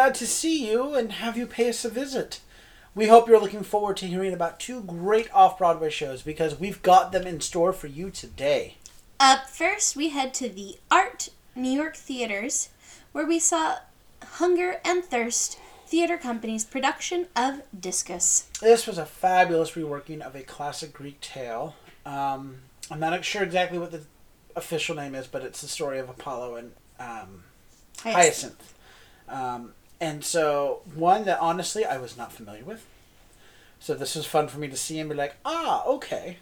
Glad to see you and have you pay us a visit. We hope you're looking forward to hearing about two great off Broadway shows because we've got them in store for you today. Up first, we head to the Art New York Theaters, where we saw Hunger and Thirst Theater Company's production of Discus. This was a fabulous reworking of a classic Greek tale. Um, I'm not sure exactly what the official name is, but it's the story of Apollo and um, Hyacinth. Um, and so, one that honestly I was not familiar with. So, this was fun for me to see and be like, ah, okay.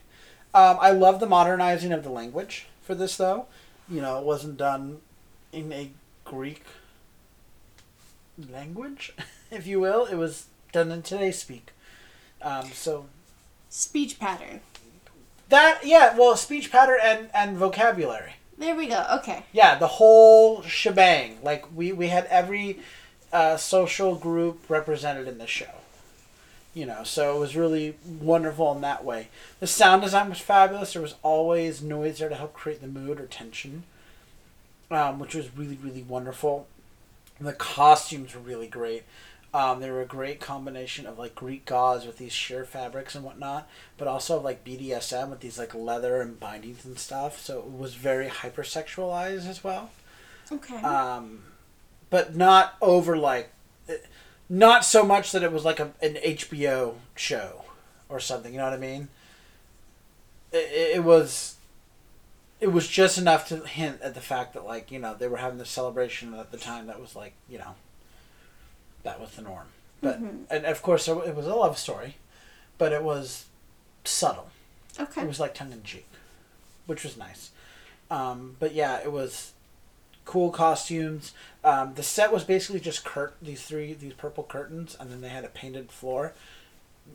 Um, I love the modernizing of the language for this, though. You know, it wasn't done in a Greek language, if you will. It was done in today's speak. Um, so speech pattern. That yeah, well, speech pattern and and vocabulary. There we go. Okay. Yeah, the whole shebang. Like we we had every uh, social group represented in the show. You know, so it was really wonderful in that way. The sound design was fabulous. There was always noise there to help create the mood or tension, um, which was really really wonderful. The costumes were really great. Um, they were a great combination of like Greek gods with these sheer fabrics and whatnot, but also like BDSM with these like leather and bindings and stuff. So it was very hypersexualized as well. Okay. Um, but not over like, not so much that it was like a, an HBO show or something. You know what I mean? It, it was. It was just enough to hint at the fact that like you know they were having this celebration at the time that was like you know that was the norm. But Mm-hmm. and of course it was a love story, but it was subtle. okay. It was like tongue in cheek, which was nice. Um, but yeah, it was cool costumes. Um, the set was basically just curt these three these purple curtains, and then they had a painted floor,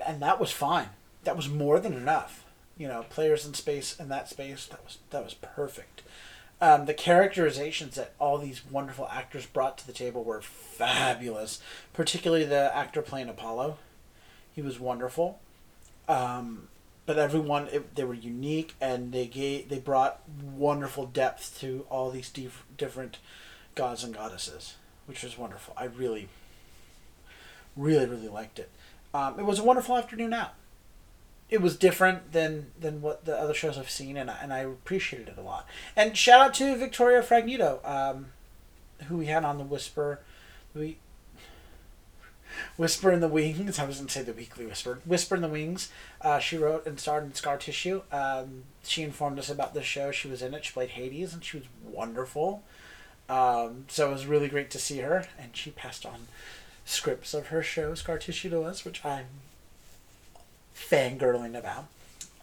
and that was fine. That was more than enough. You know, players in space in that space that was that was perfect. Um, the characterizations that all these wonderful actors brought to the table were fabulous. Particularly the actor playing Apollo, he was wonderful. Um, but everyone it, they were unique and they gave they brought wonderful depth to all these dif- different gods and goddesses, which was wonderful. I really, really, really liked it. Um, it was a wonderful afternoon out. It was different than than what the other shows I've seen, and I, and I appreciated it a lot. And shout out to Victoria Fragnito, um, who we had on the Whisper, we Whisper in the Wings. I was going to say the Weekly Whisper. Whisper in the Wings. Uh, she wrote and starred in Scar Tissue. Um, she informed us about the show. She was in it. She played Hades, and she was wonderful. Um, so it was really great to see her, and she passed on scripts of her show Scar Tissue to us, which I'm fangirling about.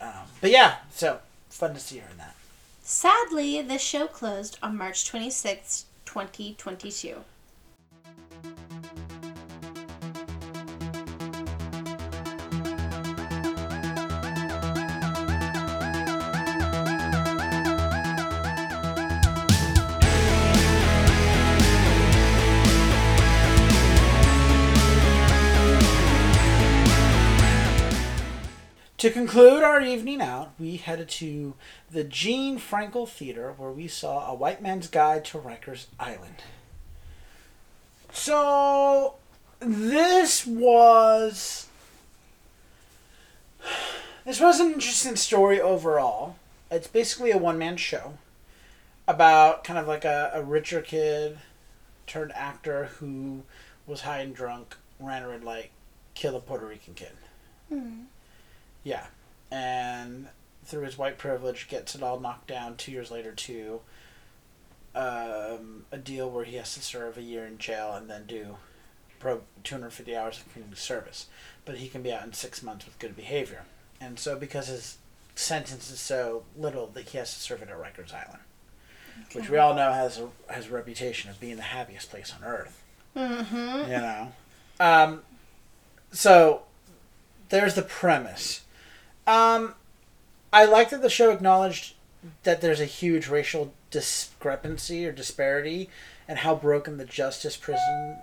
Um, but yeah, so fun to see her in that. Sadly, the show closed on March 26th, 2022. To conclude our evening out, we headed to the Gene Frankel Theater where we saw A White Man's Guide to Rikers Island. So, this was. This was an interesting story overall. It's basically a one man show about kind of like a, a richer kid turned actor who was high and drunk, ran a red light, killed a Puerto Rican kid. Hmm. Yeah, and through his white privilege, gets it all knocked down two years later to um, a deal where he has to serve a year in jail and then do pro 250 hours of community service. But he can be out in six months with good behavior. And so, because his sentence is so little, that he has to serve it at Rikers Island, which we all know has a, has a reputation of being the happiest place on earth Mm-hmm. you know. Um, so there's the premise. Um, I like that the show acknowledged that there's a huge racial discrepancy or disparity and how broken the justice prison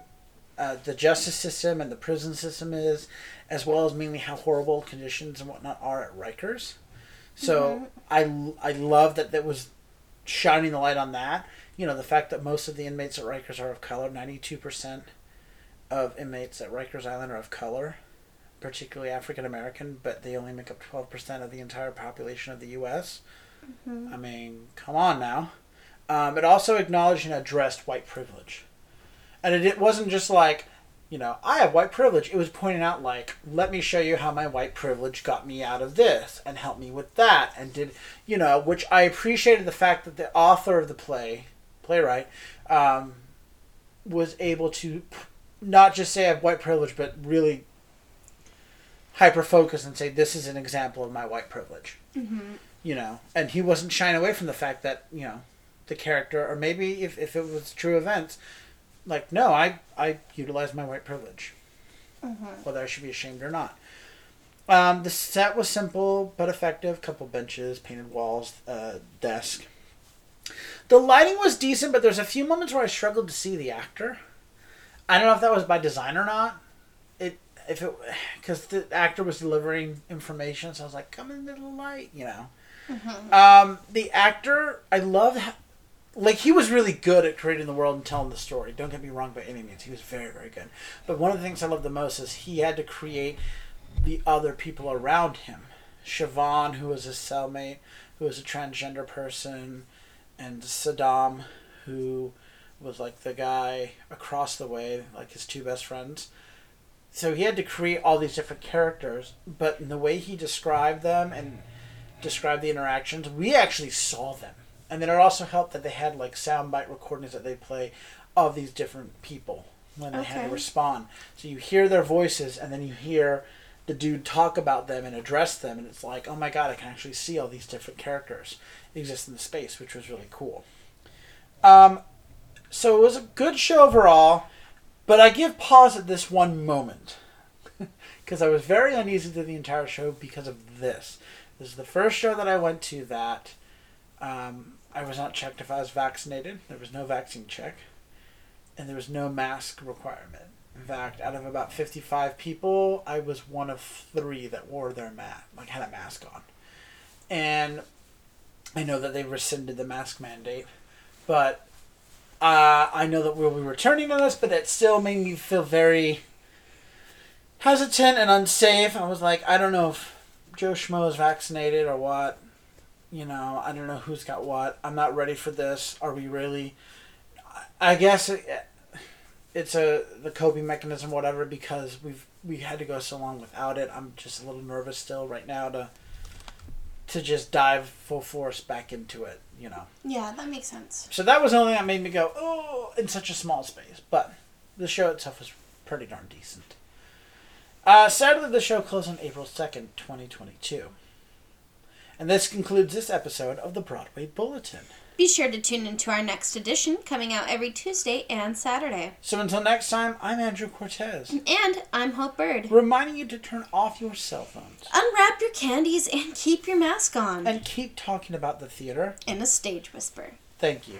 uh, the justice system and the prison system is as well as mainly how horrible conditions and whatnot are at Rikers. So I, I love that that was shining the light on that. You know, the fact that most of the inmates at Rikers are of color, 92% of inmates at Rikers Island are of color, particularly African American, but they only make up 12% of the entire population of the U.S. Mhm. I mean, come on now. Um, it also acknowledged and addressed white privilege. And it, it wasn't just like, you know, I have white privilege. It was pointing out, like, let me show you how my white privilege got me out of this and helped me with that. And did, you know, which I appreciated the fact that the author of the play, playwright, um, was able to p- not just say I have white privilege, but really hyper focus and say, this is an example of my white privilege Mm-hmm. you know, and he wasn't shying away from the fact that you know the character, or maybe if, if it was true events, like no, I I utilized my white privilege, Mm-hmm. whether I should be ashamed or not. Um, the set was simple but effective. Couple benches, painted walls, uh, desk. The lighting was decent, but there's a few moments where I struggled to see the actor. I don't know if that was by design or not. It if it because the actor was delivering information, so I was like, "Come into the light," you know. Mm-hmm. Um, the actor, I love, like he was really good at creating the world and telling the story. Don't get me wrong by any means, he was very, very good. But one of the things I love the most is he had to create the other people around him. Siobhan, who was his cellmate, who was a transgender person, and Saddam, who was like the guy across the way, like his two best friends. So he had to create all these different characters, but in the way he described them and described the interactions, we actually saw them. And then it also helped that they had like soundbite recordings that they play of these different people when they had to respond. So you hear their voices and then you hear the dude talk about them and address them and it's like, oh my god, I can actually see all these different characters exist in the space, which was really cool. Um, so it was a good show overall, but I give pause at this one moment. Because I was very uneasy through the entire show because of this. This is the first show that I went to that um, I was not checked if I was vaccinated. There was no vaccine check. And there was no mask requirement. In fact, out of about 55 people, I was one of three that wore their mask, like had a mask on. And I know that they rescinded the mask mandate, but uh, I know that we'll be returning to this, but it still made me feel very hesitant and unsafe. I was like, I don't know if Joe Schmo is vaccinated or what. You know, I don't know who's got what. I'm not ready for this. Are we really? I guess it, it's a the coping mechanism, whatever, because we've we had to go so long without it. I'm just a little nervous still right now to to just dive full force back into it. You know. Yeah, that makes sense. So that was the only thing that made me go, oh, in such a small space. But the show itself was pretty darn decent. Uh, sadly, the show closed on April 2nd, 2022. And this concludes this episode of the Broadway Bulletin. Be sure to tune into our next edition coming out every Tuesday and Saturday. So until next time, I'm Andrew Cortez, And I'm Hope Bird. reminding you to turn off your cell phones Unwrap your candies and keep your mask on. and keep talking about the theater. In a stage whisper. Thank you.